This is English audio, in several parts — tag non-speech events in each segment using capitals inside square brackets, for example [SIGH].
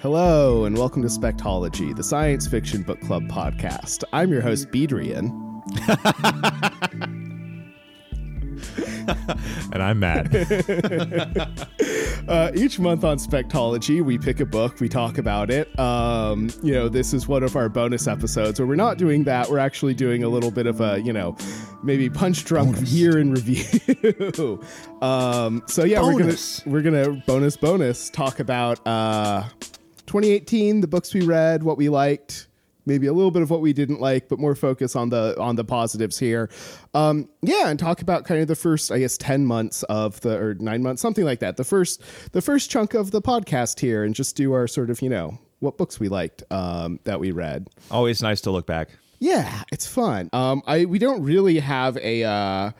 Hello, and welcome to Spectology, the science fiction book club podcast. I'm your host, Bedrian. [LAUGHS] and I'm mad. [LAUGHS] uh, each month on Spectology, we pick a book, we talk about it. Um, you know, this is one of our bonus episodes where we're not doing that. We're actually doing a little bit of a, you know, maybe punch drunk year in review. [LAUGHS] um, so yeah, bonus. we're gonna we're gonna bonus bonus talk about uh, 2018, the books we read, what we liked maybe a little bit of what we didn't like, but more focus on the on the positives here. Um, yeah, and talk about kind of the first, I guess, ten months of the or nine months, something like that. The first the first chunk of the podcast here, and just do our sort of you know what books we liked um, that we read. Always nice to look back. Yeah, it's fun. Um, I we don't really have a. Uh,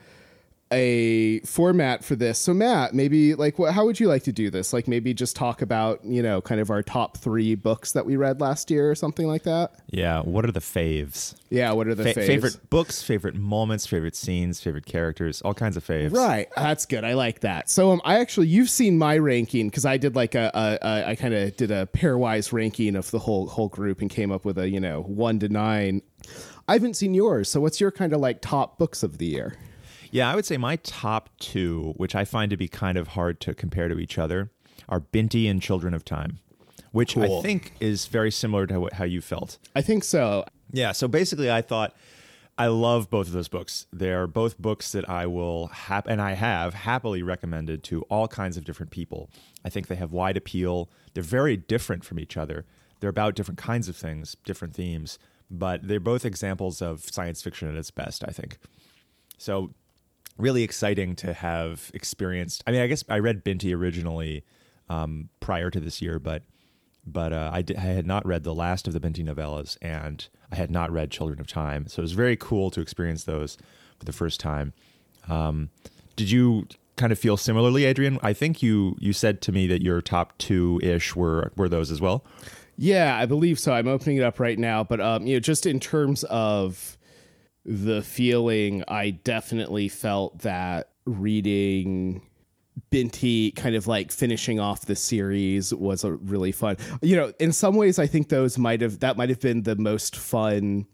a format for this. So Matt, maybe like what how would you like to do this? Like maybe just talk about, you know, kind of our top 3 books that we read last year or something like that? Yeah, what are the faves? Yeah, what are the Fa- favorite books, favorite moments, favorite scenes, favorite characters, all kinds of faves. Right. That's good. I like that. So um I actually you've seen my ranking cuz I did like a, a, a I kind of did a pairwise ranking of the whole whole group and came up with a, you know, 1 to 9. I haven't seen yours. So what's your kind of like top books of the year? Yeah, I would say my top two, which I find to be kind of hard to compare to each other, are Binti and Children of Time, which cool. I think is very similar to how you felt. I think so. Yeah, so basically, I thought I love both of those books. They're both books that I will hap- and I have happily recommended to all kinds of different people. I think they have wide appeal. They're very different from each other. They're about different kinds of things, different themes, but they're both examples of science fiction at its best, I think. So really exciting to have experienced. I mean, I guess I read Binti originally um, prior to this year, but but uh, I, had not read the last of the Binti novellas, and I had not read Children of Time, so it was very cool to experience those for the first time. Um, did you kind of feel similarly, Adrian? I think you you said to me that your top two ish were were those as well. Yeah, I believe so. I'm opening it up right now, but um, you know, just in terms of the feeling I definitely felt that reading Binti kind of like finishing off the series was a really fun. You know, in some ways I think those might have that might have been the most fun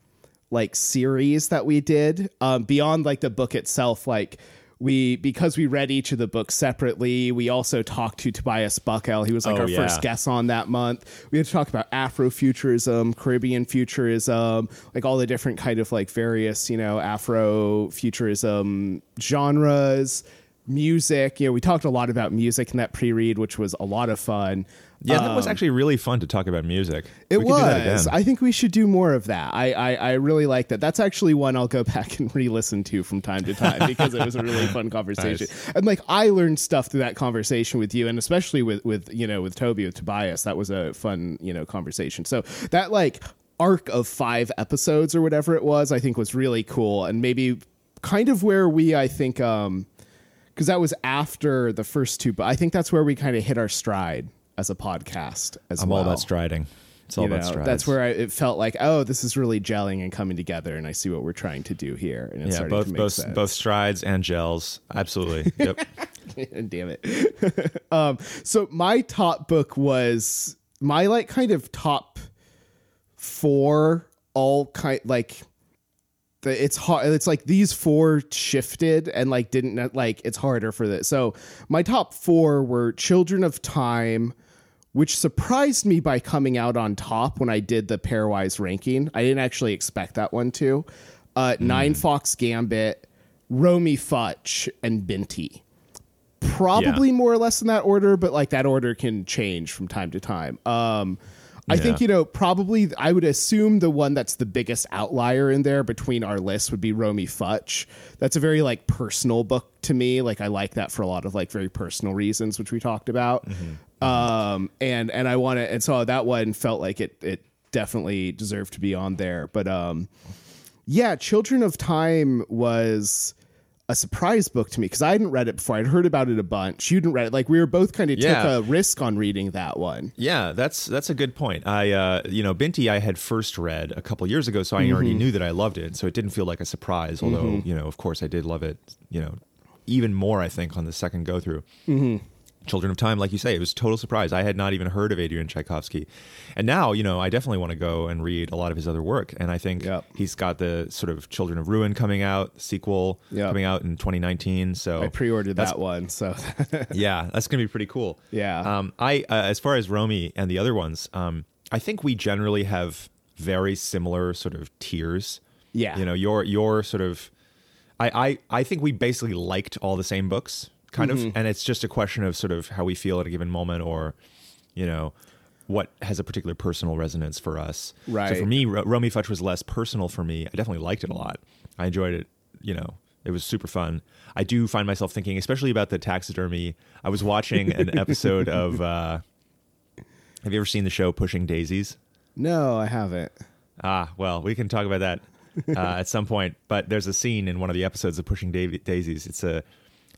like series that we did. Um beyond like the book itself like we because we read each of the books separately we also talked to tobias buckell he was like oh, our yeah. first guest on that month. We had to talk about afrofuturism caribbean futurism like all the different kind of like various you know afrofuturism genres music you know we talked a lot about music in that pre-read which was a lot of fun yeah, that was um, actually really fun to talk about music. It we was. I think we should do more of that. I, I, I really like that. That's actually one I'll go [LAUGHS] back and re-listen to from time to time because it was a really fun [LAUGHS] conversation. Nice. And like I learned stuff through that conversation with you, and especially with with you know with Toby with Tobias. That was a fun you know conversation. So that like arc of five episodes or whatever it was, I think was really cool, and maybe kind of where we I think um because that was after the first two, but I think that's where we kind of hit our stride as a podcast as I'm well. all about striding. It's all you about strides. That's where I, it felt like, oh, this is really gelling and coming together, and I see what we're trying to do here. And it's yeah, both both sense. both strides and gels. Absolutely. Yep. [LAUGHS] Damn it. [LAUGHS] um, so my top book was my like kind of top four all kind like it's hard it's like these four shifted and like didn't like it's harder for this. So my top four were children of time which surprised me by coming out on top when i did the pairwise ranking. I didn't actually expect that one to. Uh, mm. ninefox gambit romie futch and binti. Probably yeah. more or less in that order but like that order can change from time to time. Um I think you know probably I would assume the one that's the biggest outlier in there between our lists would be Romie Futch. That's a very like personal book to me. Like I like that for a lot of like very personal reasons, which we talked about. Mm-hmm. Um, and and I want to and so that one felt like it it definitely deserved to be on there. But um, yeah, Children of Time was a surprise book to me because I hadn't read it before. I'd heard about it a bunch. You hadn't read it. Like we were both kind of yeah. took a risk on reading that one. Yeah, that's that's a good point. I uh, you know Binti I had first read a couple years ago, so I mm-hmm. already knew that I loved it, so it didn't feel like a surprise. Although mm-hmm. you know, of course, I did love it. You know, even more I think on the second go through. Mm-hmm. Children of Time, like you say, it was a total surprise. I had not even heard of Adrian Tchaikovsky, and now you know I definitely want to go and read a lot of his other work. And I think Yep. he's got the sort of Children of Ruin coming out sequel Yep. coming out in 2019. So I pre-ordered Oh, that one, so [LAUGHS] yeah, that's gonna be pretty cool. Yeah. Um, I uh, as far as Romie and the other ones, um, I think we generally have very similar sort of tiers. Yeah. You know, your your sort of, I I I think we basically liked all the same books, kind Mm-hmm. of, and it's just a question of sort of how we feel at a given moment, or, you know. What has a particular personal resonance for us? Right. So for me, Ro- Romie Futch was less personal for me. I definitely liked it a lot. I enjoyed it. You know, it was super fun. I do find myself thinking, especially about the taxidermy. I was watching an [LAUGHS] episode of. Uh, have you ever seen the show Pushing Daisies? no, I haven't. Ah, well, we can talk about that uh, at some point. But there's a scene in one of the episodes of Pushing Da- Daisies. It's a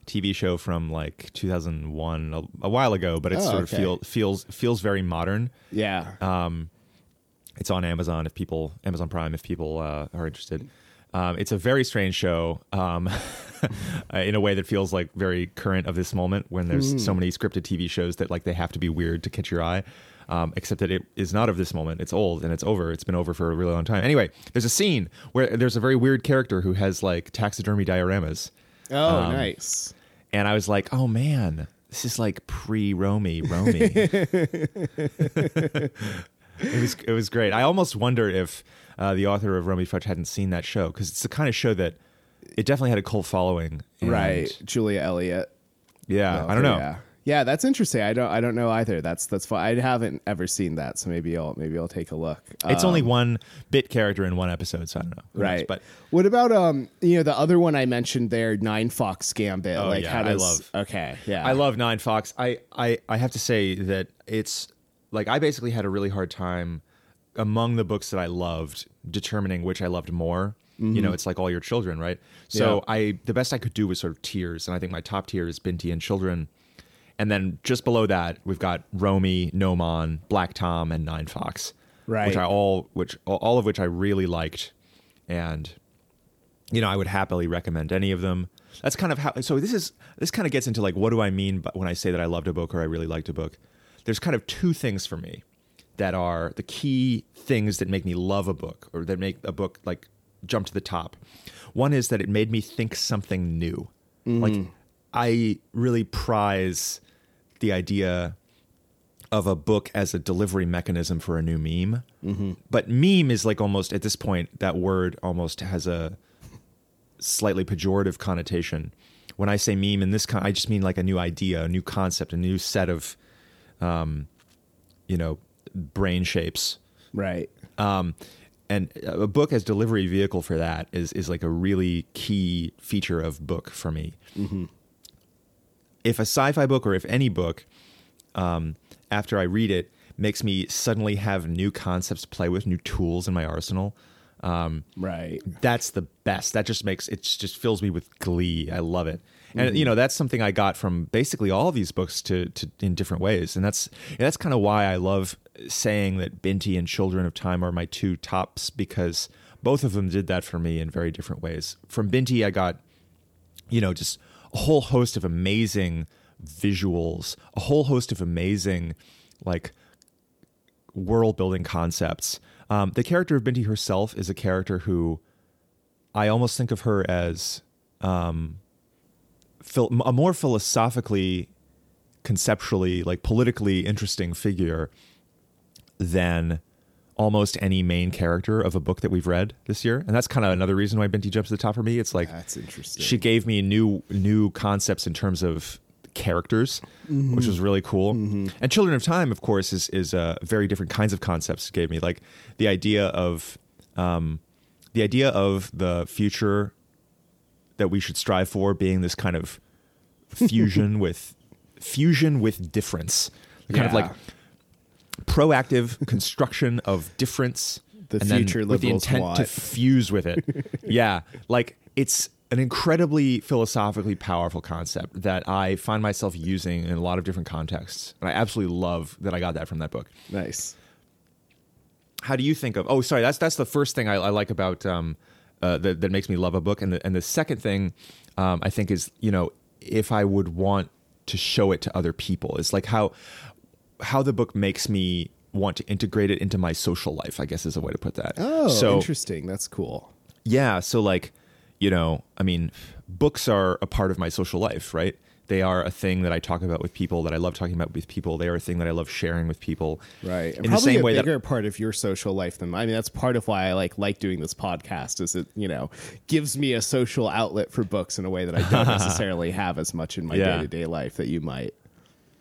TV show from like 2001, a, a while ago, but it Oh, sort okay. of feel, feels feels very modern. Yeah. Um, it's on Amazon if people Amazon Prime if people uh, are interested. Um, it's a very strange show um, [LAUGHS] in a way that feels like very current of this moment when there's so many scripted TV shows that like they have to be weird to catch your eye. Um, except that it is not of this moment. It's old and it's over. It's been over for a really long time. Anyway, there's a scene where there's a very weird character who has like taxidermy dioramas, oh, um, nice. and I was like, oh man, this is like pre Romie Romie. [LAUGHS] it was it was great. I almost wonder if uh, the author of Romie Futch hadn't seen that show because it's the kind of show that it definitely had a cult following. Right. Julia Elliott. Yeah. Oh, I don't know. Yeah. Yeah, that's interesting. I don't. I don't know either. That's that's fun. I haven't ever seen that, so maybe I'll maybe I'll take a look. It's Um, only one bit character in one episode, so I don't know. Who knows? right. But what about um you know the other one I mentioned there, Ninefox Gambit? Oh, like yeah, how I does love- okay yeah I love Ninefox. I, I I have to say that it's like I basically had a really hard time among the books that I loved determining which I loved more. You know, it's like all your children, right? So Yeah. I the best I could do was sort of tiers, and I think my top tier is Binti and Children. And then just below that, we've got Romie, Gnomon, Black Tom, and Ninefox. Right. Which I all which all of which I really liked. And you know, I would happily recommend any of them. That's kind of how. So this is this kind of gets into like what do I mean by, when I say that I loved a book or I really liked a book. There's kind of two things for me that are the key things that make me love a book or that make a book like jump to the top. One is that it made me think something new. Like mm. I really prize the idea of a book as a delivery mechanism for a new meme. But meme is like almost at this point that word almost has a slightly pejorative connotation. When I say meme in this con- I just mean like a new idea, a new concept, a new set of um you know brain shapes. right Um and a book as delivery vehicle for that is is like a really key feature of book for me. If a sci-fi book or if any book um, after I read it makes me suddenly have new concepts to play with, new tools in my arsenal. Um, right that's the best. That just makes it just fills me with glee. I love it. And you know that's something I got from basically all these books to, to in different ways, and that's that's kind of why I love saying that Binti and Children of Time are my two tops because both of them did that for me in very different ways. From Binti, I got you know just a whole host of amazing visuals, a whole host of amazing like world building concepts. Um, the character of Binti herself is a character who I almost think of her as um, phil- a more philosophically, conceptually, like politically interesting figure than almost any main character of a book that we've read this year. And that's kind of another reason why Binti jumps to the top for me. It's like that's interesting she gave me new new concepts in terms of characters, which was really cool. And Children of Time, of course, is is uh, very different kinds of concepts. It gave me like the idea of um, the idea of the future that we should strive for being this kind of [LAUGHS] fusion with fusion with difference, the kind of like proactive [LAUGHS] construction of difference The and then future with the intent to fuse with it. [LAUGHS] yeah, like it's an incredibly philosophically powerful concept that I find myself using in a lot of different contexts, and I absolutely love that I got that from that book. nice How do you think of? Oh, sorry, that's that's the first thing I, I like about um, uh, that that makes me love a book, and the and the second thing um, I think is you know if I would want to show it to other people. It's like how how the book makes me want to integrate it into my social life. I guess is a way to put that. Oh, so interesting. That's cool. yeah, so like you know, I mean, books are a part of my social life, right? They are a thing that I talk about with people that I love talking about with people. They are a thing that I love sharing with people. Right. And In the same a way that bigger part of your social life than mine. I mean, that's part of why I like like doing this podcast is it, you know, gives me a social outlet for books in a way that I don't [LAUGHS] necessarily have as much in my day to day life that you might.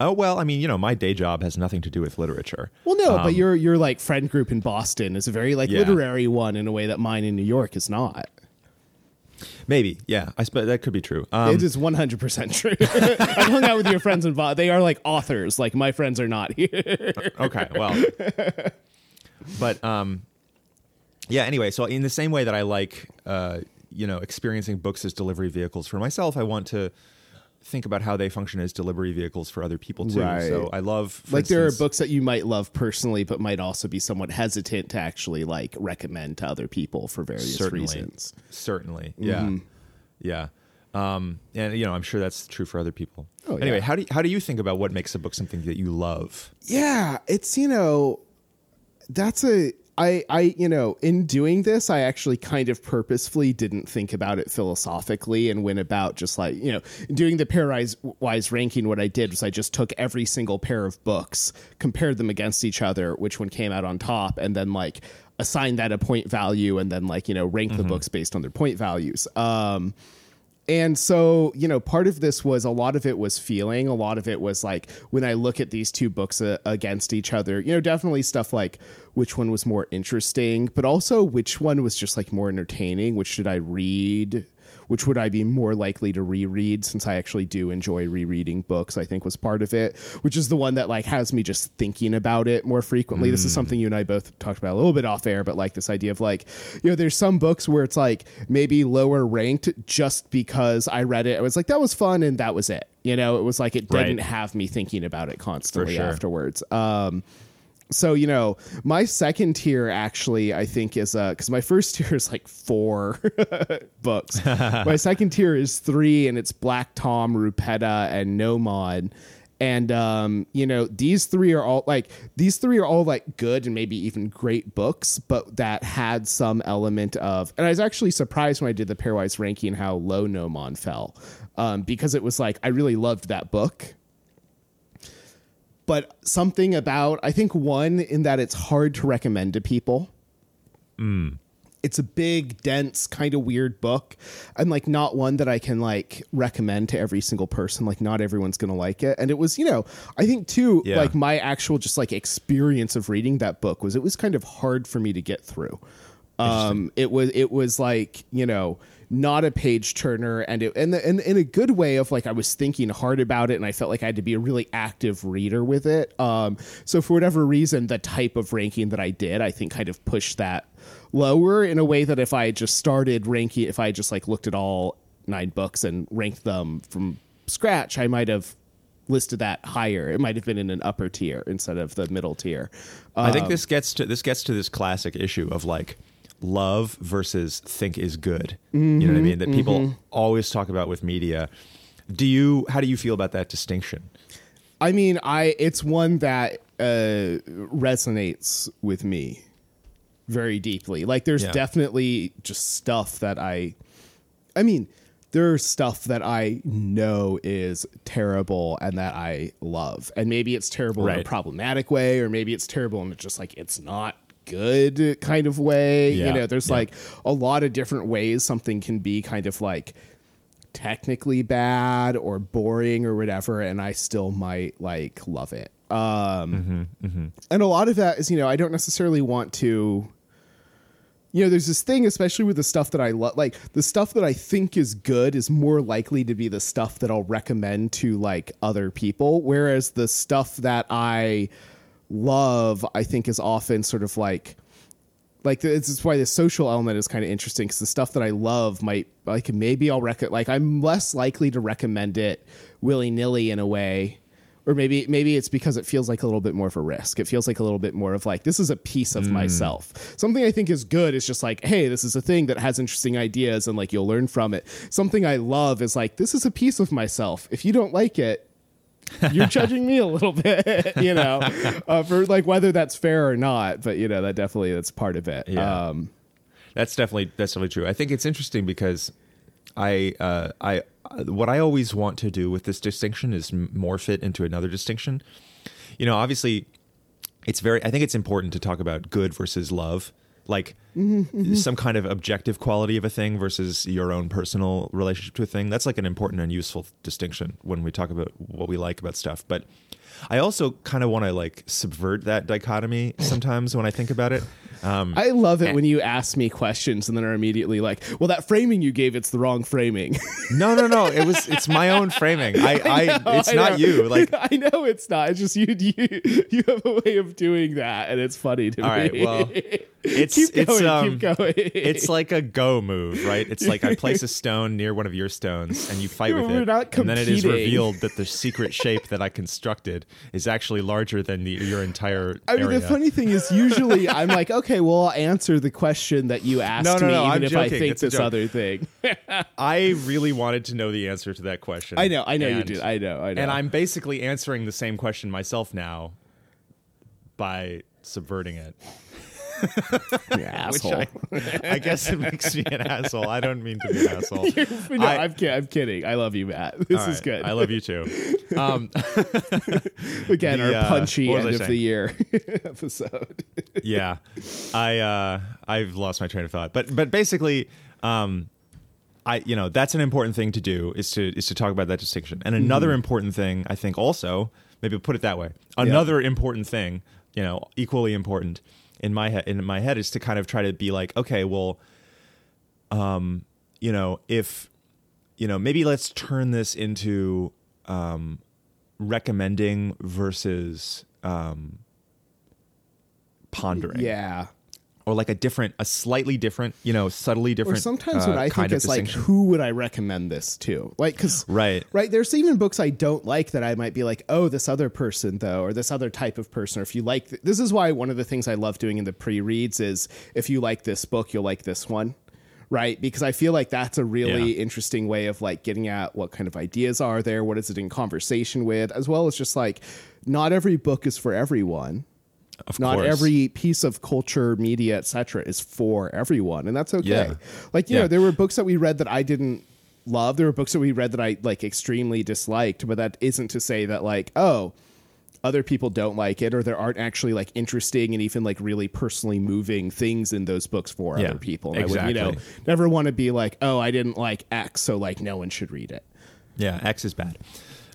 Oh well, I mean, you know, my day job has nothing to do with literature. Well, no, but your your like friend group in Boston is a very like Um, Yeah. literary one in a way that mine in New York is not. Maybe, yeah, I sp- that could be true. Um, it is one hundred percent true. [LAUGHS] I've hung out with your friends in Boston. They are like authors. Like my friends are not here. [LAUGHS] okay, well, but um, yeah. Anyway, so in the same way that I like, uh, you know, experiencing books as delivery vehicles for myself, I want to think about how they function as delivery vehicles for other people too. Right. So I love, like there are books that you might love personally, but might also be somewhat hesitant to actually like recommend to other people for various Certainly. reasons. Certainly, yeah, Mm-hmm. yeah. Um, and you know, I'm sure that's true for other people. Oh, anyway, yeah. how do you, how do you think about what makes a book something that you love? Yeah, it's you know, that's a I I you know in doing this I actually kind of purposefully didn't think about it philosophically and went about just like you know doing the pairwise wise ranking. What I did was I just took every single pair of books, compared them against each other, which one came out on top, and then like assigned that a point value, and then like you know rank the books based on their point values. Um, and so you know part of this was a lot of it was feeling a lot of it was like when i look at these two books uh, against each other you know definitely stuff like which one was more interesting but also which one was just like more entertaining which should i read which would i be more likely to reread since i actually do enjoy rereading books i think was part of it which is the one that like has me just thinking about it more frequently. This is something you and i both talked about a little bit off air but like this idea of like you know there's some books where it's like maybe lower ranked just because i read it i was like that was fun and that was it you know? It was like it didn't have me thinking about it constantly sure. afterwards. Um so you know my second tier actually i think is uh because my first [LAUGHS] tier is like four [LAUGHS] books. [LAUGHS] My second tier is three and it's black tom rupetta and gnomon and um you know these three are all like these three are all like good and maybe even great books but that had some element of and i was actually surprised when i did the pairwise ranking how low gnomon fell um because it was like i really loved that book but something about I think one in that it's hard to recommend to people. It's a big, dense, kind of weird book, and like not one that I can like recommend to every single person. Like not everyone's gonna like it. And it was, you know, I think too, Yeah. like my actual just like experience of reading that book was it was kind of hard for me to get through. Um, it was it was like you know not a page turner and it and, the, and in a good way of like I was thinking hard about it and I felt like I had to be a really active reader with it. Um, so for whatever reason, the type of ranking that I did, I think kind of pushed that lower in a way that if I just started ranking, if I just like looked at all nine books and ranked them from scratch, I might have listed that higher. It might have been in an upper tier instead of the middle tier. I Um, think this gets to this gets to this classic issue of like love versus think is good. You know what I mean? That people always talk about with media. Do you how do you feel about that distinction? I mean, I it's one that uh, resonates with me very deeply. Like, there's Yeah. definitely just stuff that I, I mean, there's stuff that I know is terrible and that I love, and maybe it's terrible in a problematic way, or maybe it's terrible and it's just like it's not good kind of way. Yeah. You know, there's Yeah. like a lot of different ways something can be kind of like technically bad or boring or whatever and i still might like love it um and a lot of that is you know i don't necessarily want to you know there's this thing especially with the stuff that i love like the stuff that i think is good is more likely to be the stuff that i'll recommend to like other people whereas the stuff that i love i think is often sort of like like this is why the social element is kind of interesting because the stuff that I love might like maybe I'll rec like I'm less likely to recommend it willy nilly in a way, or maybe maybe it's because it feels like a little bit more of a risk. It feels like a little bit more of like this is a piece of hmm. myself. Something I think is good is just like hey, this is a thing that has interesting ideas and like you'll learn from it. Something I love is like this is a piece of myself. If you don't like it, you're judging me a little [LAUGHS] bit, you know, uh, for like whether that's fair or not. But you know, that definitely that's part of it. Yeah. Um, That's definitely that's definitely true. I think it's interesting because I uh, I uh, what I always want to do with this distinction is morph it into another distinction. You know, obviously, it's very. I think it's important to talk about good versus love, like some kind of objective quality of a thing versus your own personal relationship to a thing. That's like an important and useful distinction when we talk about what we like about stuff. But I also kind of want to like subvert that dichotomy sometimes when I think about it. Um, I love Eh. it when you ask me questions and then are immediately like, "Well, that framing you gave, it's the wrong framing." [LAUGHS] No, no, no. It was. It's my own framing. I. [LAUGHS] I. know, it's I not know. you. Like. [LAUGHS] I know it's not. It's just you. You you have a way of doing that, and it's funny to All me. right. Well, it's keep it's going. um. keep going. It's like a go move, right? It's like I place a [LAUGHS] stone near one of your stones, and you fight with We're it, and then it is revealed that the [LAUGHS] secret shape that I constructed is actually larger than the, your entire I mean, area. the funny thing is, usually [LAUGHS] I'm like, okay, well, I'll answer the question that you asked No, no, me, no, even I'm if I think It's this other thing. I really wanted to know the answer to that question. I know, I know you And- did. I know, I know. And I'm basically answering the same question myself now by subverting it. [LAUGHS] Asshole. Which I, [LAUGHS] I guess it makes me an asshole. I don't mean to be an asshole. [LAUGHS] no, I- am. I'm kidding. I love you, Matt. This is right. good. I love you too. Um, Again, the, our uh, punchy was end of saying? the year episode. yeah, I uh, I've lost my train of thought, but but basically, um, I you know that's an important thing to do is to is to talk about that distinction. And another Mm-hmm. important thing, I think, also maybe put it that way. Another important thing, you know, equally important in my head in my head is to kind of try to be like, okay, well, um, you know, if you know, maybe let's turn this into um, recommending versus um, pondering yeah. Or like a different, a slightly different, you know, subtly Or different. sometimes uh, when I think it's like, who would I recommend this to? Like, because right, right there's even books i don't like that i might be like oh this other person though or this other type of person or if you like th- this is why one of the things i love doing in the pre-reads is if you like this book you'll like this one right because i feel like that's a really Yeah. interesting way of like getting at what kind of ideas are there what is it in conversation with as well as just like not every book is for everyone of not course. every piece of culture media etc is for everyone and that's okay Yeah. like you Yeah. know there were books that we read that i didn't love there were books that we read that i like extremely disliked but that isn't to say that like oh other people don't like it or there aren't actually like interesting and even like really personally moving things in those books for Yeah, other people and i would you know never want to be like oh i didn't like x so like no one should read it Yeah, X is bad.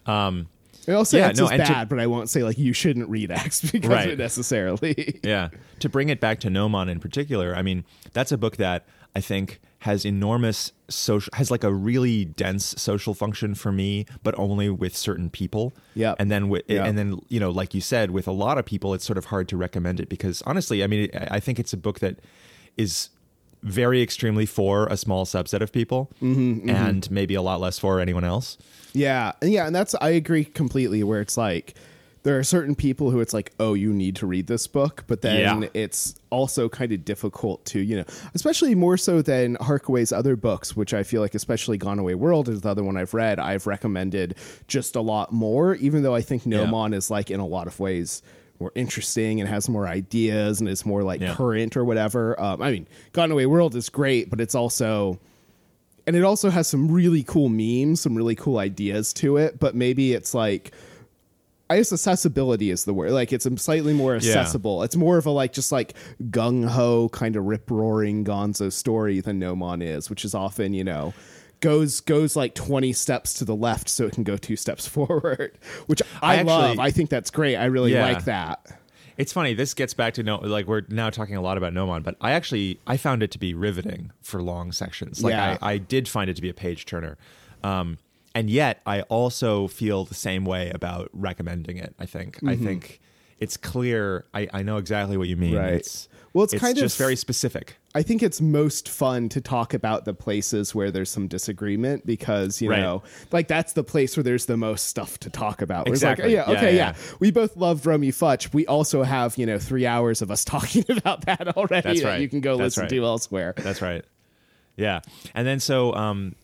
Um, I'll say Yeah, X no, is and to- bad, but I won't say like you shouldn't read X [LAUGHS] because Right. necessarily. [LAUGHS] yeah. To bring it back to Gnomon in particular, I mean, that's a book that I think has enormous social, has like a really dense social function for me, but only with certain people. Yeah. And then with, Yep. and then, you know, like you said, with a lot of people, it's sort of hard to recommend it because honestly, I mean, I think it's a book that is very extremely for a small subset of people Mm-hmm, and maybe a lot less for anyone else. Yeah, yeah, and that's I agree completely. Where it's like there are certain people who it's like, oh, you need to read this book, but then Yeah. it's also kind of difficult to, you know, especially more so than Harkaway's other books, which I feel like, especially Gone Away World is the other one I've read. I've recommended just a lot more, even though I think Gnomon is like in a lot of ways more interesting and has more ideas and is more like Yeah. current or whatever. Um, I mean, Gone Away World is great, but it's also and it also has some really cool memes, some really cool ideas to it. But maybe it's like, I guess accessibility is the word. Like it's slightly more accessible. It's more of a like just like gung ho kind of rip roaring Gonzo story than Gnomon is, which is often you know goes goes like 20 steps to the left so it can go two steps [LAUGHS] forward which i, I actually- love i think that's great i really Yeah. like that It's funny. This gets back to no, like we're now talking a lot about Gnomon, but I actually I found it to be riveting for long sections. Like Yeah. I, I did find it to be a page turner, um, and yet I also feel the same way about recommending it. I think I Mm-hmm. think it's clear. I, I know exactly what you mean. Right. It's, Well, it's kind of just of- very specific. I think it's most fun to talk about the places where there's some disagreement because you Right. know, like that's the place where there's the most stuff to talk about. It's like, Exactly. oh, yeah, Yeah, okay, yeah, yeah, We both love Romie Futch. We also have you know three hours of us [LAUGHS] talking about that already. That's that right. You can go That's listen right. to elsewhere. That's right. Yeah. And then so um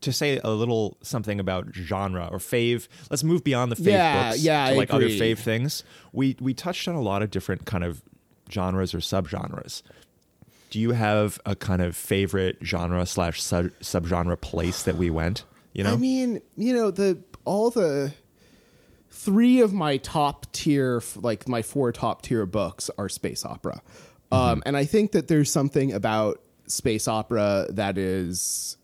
to say a little something about genre or fave. Let's move beyond the fave Yeah, books yeah, to I like other fave things. We we touched on a lot of different kind of genres or subgenres. Do you have a kind of favorite genre slash sub subgenre place that we went? You know, I mean, you know, the all the three of my top tier, like my four top tier books, are space opera, um, and I think that there's something about space opera that is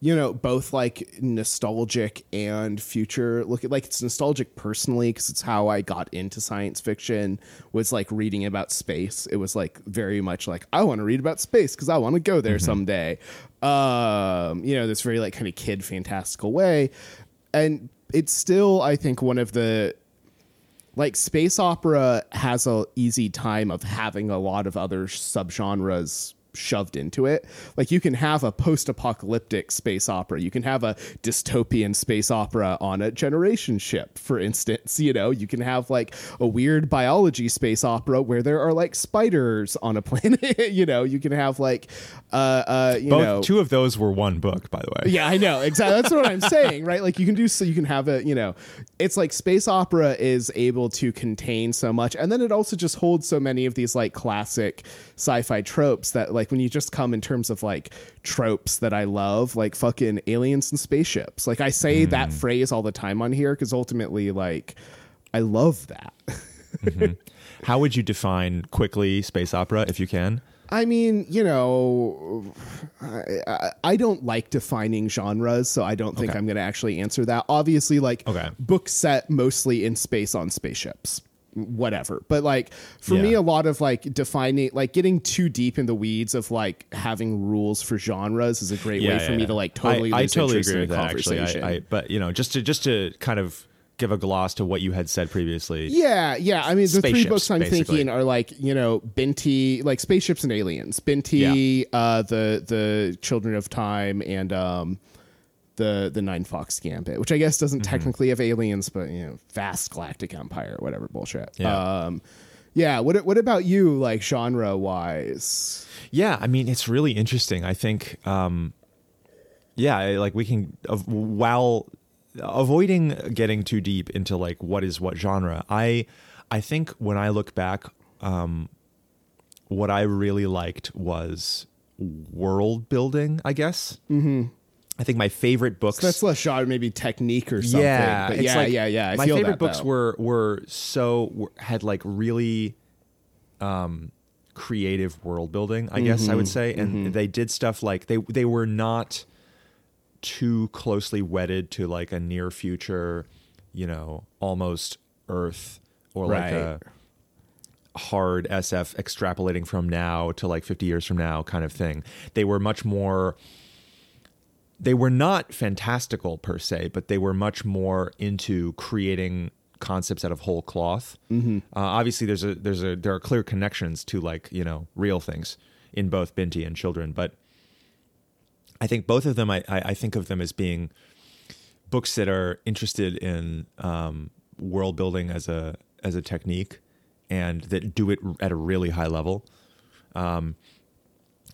you know both like nostalgic and future look like it's nostalgic personally because it's how i got into science fiction was like reading about space. It was like very much like i want to read about space because i want to go there someday. Um you know this very like kind of kid fantastical way. And it's still i think one of the like space opera has a easy time of having a lot of other subgenres shoved into it. Like you can have a post-apocalyptic space opera, you can have a dystopian space opera on a generation ship, for instance. You know, you can have like a weird biology space opera where there are like spiders on a [LAUGHS] planet. you know, you can have like uh uh you both know two of those were one book, by the way. yeah, I know exactly. That's what I'm saying, right? Like you can do so. You can have a, you know, it's like space opera is able to contain so much, and then it also just holds so many of these like classic sci-fi tropes that, like, when you just come in terms of like tropes that I love, like fucking aliens and spaceships. Like I say that mm. phrase all the time on here because ultimately, like, I love that. Mm-hmm. How would you define quickly space opera, if you can? I mean, you know, I, I, don't like defining genres, so I don't think Okay. I'm going to actually answer that. Obviously, like Okay. books set mostly in space on spaceships, whatever. But like for me, a lot of like defining, like getting too deep in the weeds of like having rules for genres is a great way for me to like totally I, I totally agree with that. Actually. I, I, but you know, just to just to kind of give a gloss to what you had said previously. Yeah, yeah. I mean, the three Spaceships, books I'm basically. thinking are like you know Binti, like spaceships and aliens. Binti, uh, the the Children of Time, and um, the the Ninefox Gambit, which I guess doesn't Mm-hmm. technically have aliens, but you know, vast galactic empire, whatever bullshit. Yeah. Um, yeah. What what about you, like genre wise? Yeah, I mean, it's really interesting. I think, um, yeah, like we can, of, while avoiding getting too deep into like what is what genre, I, I think when I look back, um, what I really liked was world building. I guess. Mm-hmm. I think my favorite books. That's less genre, maybe technique or something. Yeah, but yeah, like- yeah, yeah. I my favorite that, books though. were were so were, had like really um creative world building, I guess I Mm-hmm, would say, and they did stuff like they they were not too closely wedded to like a near future, you know, almost Earth or like a hard SF extrapolating from now to like 50 years from now kind of thing. They were much more they were not fantastical per se, but they were much more into creating concepts out of whole cloth. Mm-hmm. Uh, obviously, there's a there's a there are clear connections to like you know real things in both Binti and Children, but I think both of them I I, I think of them as being books that are interested in um, world building as a as a technique and that do it at a really high level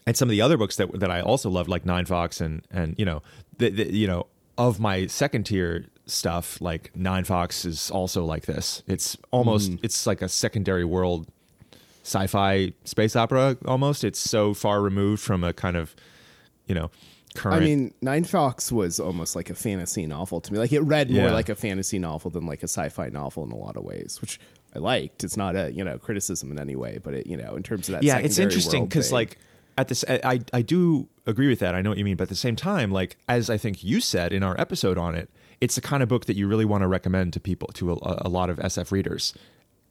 and some of the other books that that I also loved, like Ninefox and and you know, the, the, you know, of my second tier stuff, like Ninefox is also like this. It's almost hmm. it's like a secondary world sci-fi space opera almost. It's so far removed from a kind of you know current. I mean, Ninefox was almost like a fantasy novel to me. Like it read more Yeah. like a fantasy novel than like a sci-fi novel in a lot of ways, which I liked. It's not a you know criticism in any way, but it you know in terms of that. yeah, it's interesting because like at this, I I do agree with that. I know what you mean, but at the same time, like as I think you said in our episode on it, it's the kind of book that you really want to recommend to people to a, a lot of SF readers.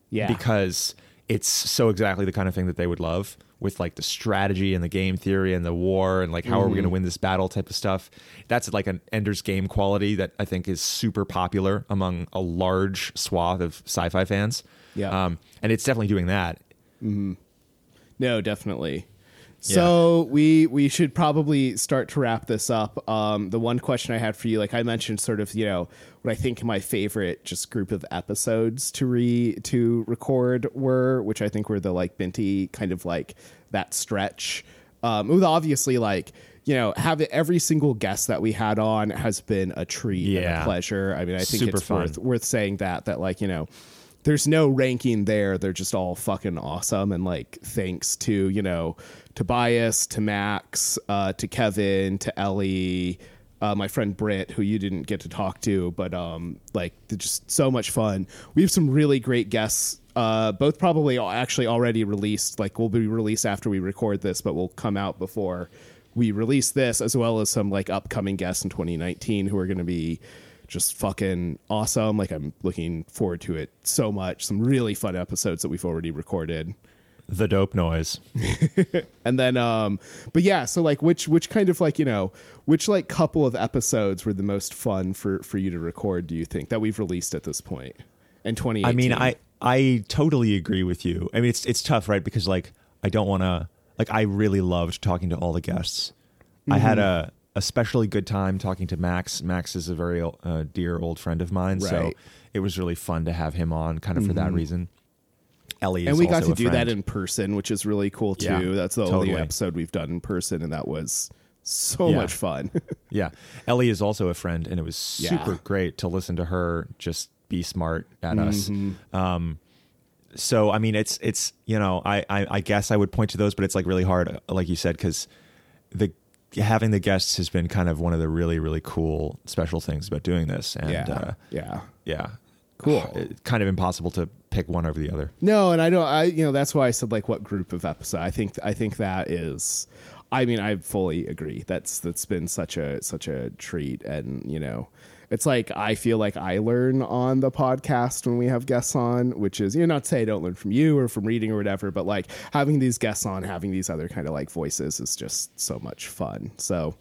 yeah, because it's so exactly the kind of thing that they would love with like the strategy and the game theory and the war and like how are we going to Mm-hmm. win this battle type of stuff. That's like an Ender's Game quality that I think is super popular among a large swath of sci-fi fans. Yeah. um, and it's definitely doing that. mm-hmm. no, definitely. So we we should probably start to wrap this up. Um, the one question I had for you, like I mentioned, sort of you know what I think my favorite just group of episodes to re to record were, which I think were the like Binti kind of like that stretch. Um, with obviously like you know, have every single guest that we had on has been a treat and a Yeah. pleasure. I mean, I think Super it's fun. worth worth saying that that like you know, there's no ranking there. They're just all fucking awesome. And like, thanks to you know, Tobias, to Max, uh, to Kevin, to Ellie. Uh, my friend Britt, who you didn't get to talk to, but um, like just so much fun. We have some really great guests uh, both probably actually already released. Like will be released after we record this, but will come out before we release this, as well as some like upcoming guests in 2019 who are going to be just fucking awesome. Like I'm looking forward to it so much. Some really fun episodes that we've already recorded. The dope noise. [LAUGHS] And then um but yeah, so like which which kind of like, you know, which like couple of episodes were the most fun for for you to record, do you think, that we've released at this point? In 2018. I mean, I I totally agree with you. I mean, it's it's tough, right? Because like I don't want to like I really loved talking to all the guests. I had Mm-hmm. a especially good time talking to Max. Max is a very uh, dear old friend of mine, so Right. Mm-hmm. it was really fun to have him on, kind of for that reason. Ellie, and we got to do that in person, which is really cool too. Yeah, That's the totally. only episode we've done in person, and that was so Yeah. much fun. [LAUGHS] Yeah. Ellie is also a friend, and it was super Yeah. great to listen to her just be smart at us. Mm-hmm. Um, so I mean, it's it's you know, I, I I guess I would point to those, but it's like really hard, like you said, because the having the guests has been kind of one of the really really cool special things about doing this, and yeah, uh, yeah. yeah, Cool. It's kind of impossible to pick one over the other. No, and I don't. I you know that's why I said like what group of episode. I think I think that is. I mean, I fully agree. That's that's been such a such a treat, and you know, it's like I feel like I learn on the podcast when we have guests on, which is you know not to say I don't learn from you or from reading or whatever, but like having these guests on, having these other kind of like voices is just so much fun. So.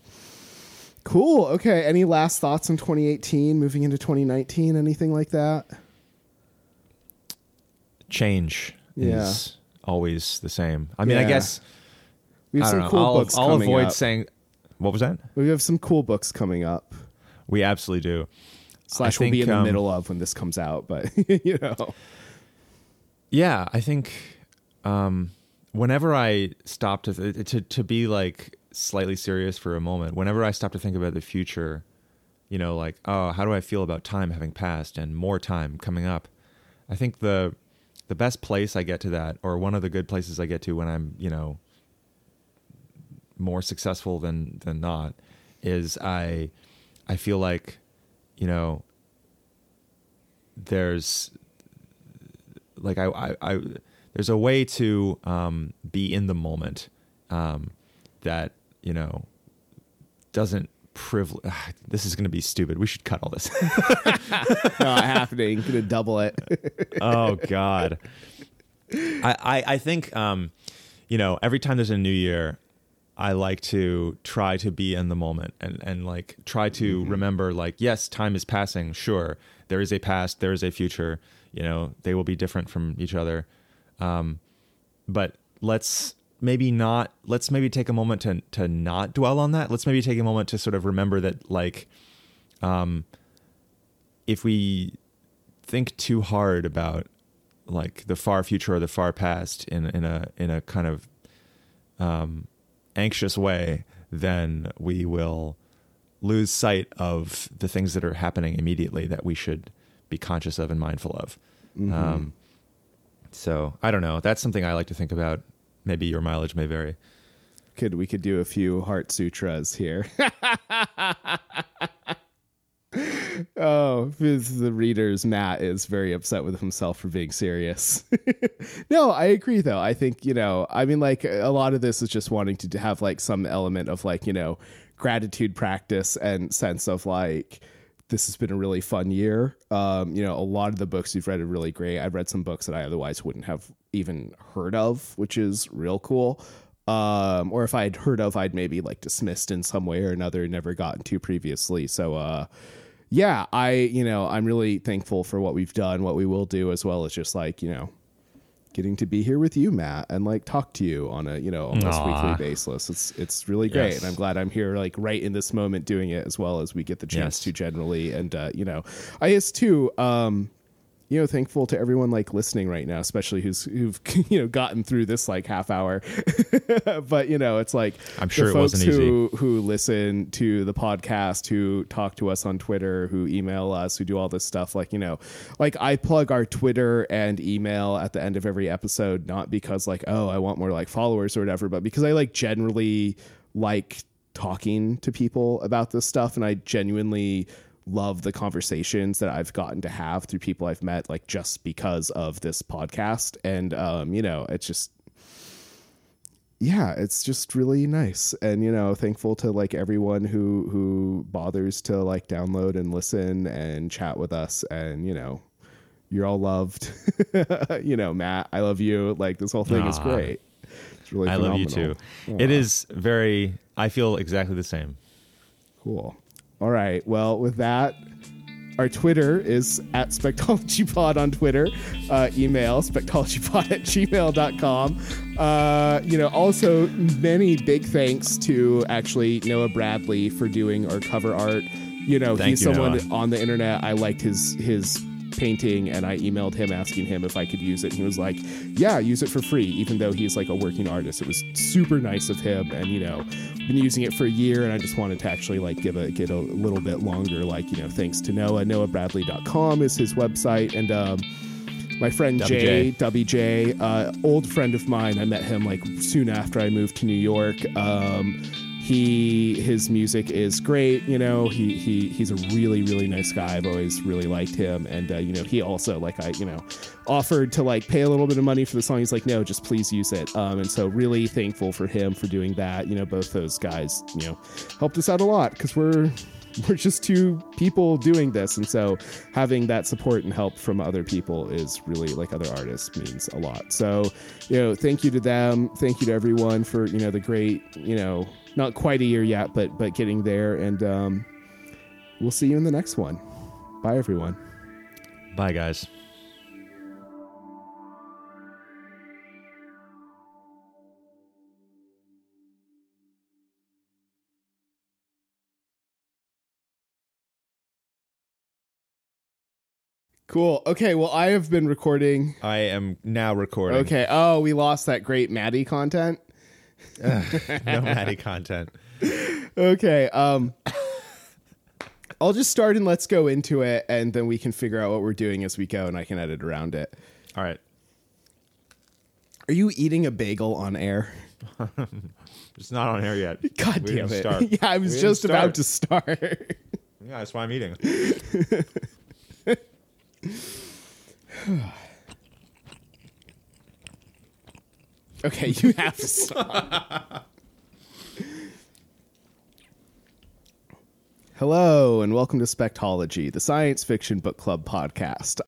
Cool. Okay. Any last thoughts on 2018 moving into 2019? Anything like that? Change Yeah. is always the same. I mean, Yeah. I guess We have some know. cool I'll, books I'll avoid up. saying what was that. We have some cool books coming up. We absolutely do. Slash I will be in the um, middle of when this comes out, but [LAUGHS] you know. Yeah, I think um, whenever I stop to to to be like slightly serious for a moment, whenever I stop to think about the future, you know, like oh, how do I feel about time having passed and more time coming up? I think the the best place I get to that, or one of the good places I get to when I'm, you know, more successful than than not, is I I feel like, you know, there's like I, I, I there's a way to um, be in the moment um, that you know doesn't privilege. [SIGHS] This is going to be stupid. We should cut all this. Not happening. Gonna double it. [LAUGHS] oh God. I, I I think um, you know every time there's a new year, I like to try to be in the moment and and like try to remember like yes, time is passing. Sure, there is a past, there is a future. You know, they will be different from each other. Um, but let's maybe not. Let's maybe take a moment to to not dwell on that. Let's maybe take a moment to sort of remember that like, um, if we think too hard about like the far future or the far past in in a in a kind of um, anxious way, then we will lose sight of the things that are happening immediately that we should be conscious of and mindful of. Um, so I don't know. That's something I like to think about. Maybe your mileage may vary. Could we could do a few heart sutras here? [LAUGHS] [LAUGHS] oh, the readers. Matt is very upset with himself for being serious. [LAUGHS] no, I agree though. I think you know. I mean, like a lot of this is just wanting to have like some element of like you know gratitude practice and sense of like this has been a really fun year. Um, you know, a lot of the books you've read are really great. I've read some books that I otherwise wouldn't have even heard of, which is real cool. Um, or if I'd heard of, I'd maybe like dismissed in some way or another, never gotten to previously. So, uh, yeah, I, you know, I'm really thankful for what we've done, what we will do, as well as just like, you know, getting to be here with you, Matt, and like talk to you on a, you know, almost Aw. weekly basis. It's, it's really great. Yes. And I'm glad I'm here like right in this moment doing it as well as we get the chance Yes. to generally. And, uh, you know, I guess too, um, you know, thankful to everyone like listening right now, especially who's who've [LAUGHS] you know gotten through this like half hour. [LAUGHS] but you know, it's like I'm sure it wasn't who who listen to the podcast, who talk to us on Twitter, who email us, who do all this stuff. Like you know, like I plug our Twitter and email at the end of every episode, not because like oh I want more like followers or whatever, but because I like generally like talking to people about this stuff, and I genuinely love the conversations that I've gotten to have through people I've met like just because of this podcast and um you know it's just yeah it's just really nice and you know thankful to like everyone who who bothers to like download and listen and chat with us and you know you're all loved [LAUGHS] you know Matt I love you like this whole thing is great it's really I love you too. phenomenal. It is very. I feel exactly the same. Cool. All right. Well, with that, our Twitter is at SpectologyPod on Twitter. Uh, email spectologypod at gmail.com. Uh, you know, also many big thanks to actually Noah Bradley for doing our cover art. You know, Thank he's you, someone Noah. on the internet. I liked his his painting and I emailed him asking him if I could use it. He was like, Yeah, use it for free, even though he's like a working artist. It was super nice of him and you know, been using it for a year and I just wanted to actually like give a get a little bit longer, like, you know, thanks to Noah. NoahBradley.com is his website and um my friend Jay, Dubby J, uh, old friend of mine. I met him like soon after I moved to New York. Um, he his music is great. You know, he he he's a really really nice guy. I've always really liked him, and uh, you know, he also like I you know offered to like pay a little bit of money for the song. He's like, no, just please use it. Um, and so really thankful for him for doing that. You know, both those guys, you know, helped us out a lot because we're [LAUGHS] we're just two people doing this and so having that support and help from other people is really like other artists means a lot so you know thank you to them thank you to everyone for you know the great you know not quite a year yet but but getting there and um we'll see you in the next one. Bye everyone. Bye, guys. cool. Okay well i have been recording. I am now recording. okay. Oh we lost that great maddie content [LAUGHS] no [LAUGHS] Maddie content. okay um i'll just start and let's go into it and then we can figure out what we're doing as we go and i can edit around it All right. are you eating a bagel on air [LAUGHS] It's not on air yet. god We damn it start. yeah i was We just about to start Yeah, that's why I'm eating. Okay you have to stop. [LAUGHS] Hello and welcome to Spectology, the science fiction book club podcast.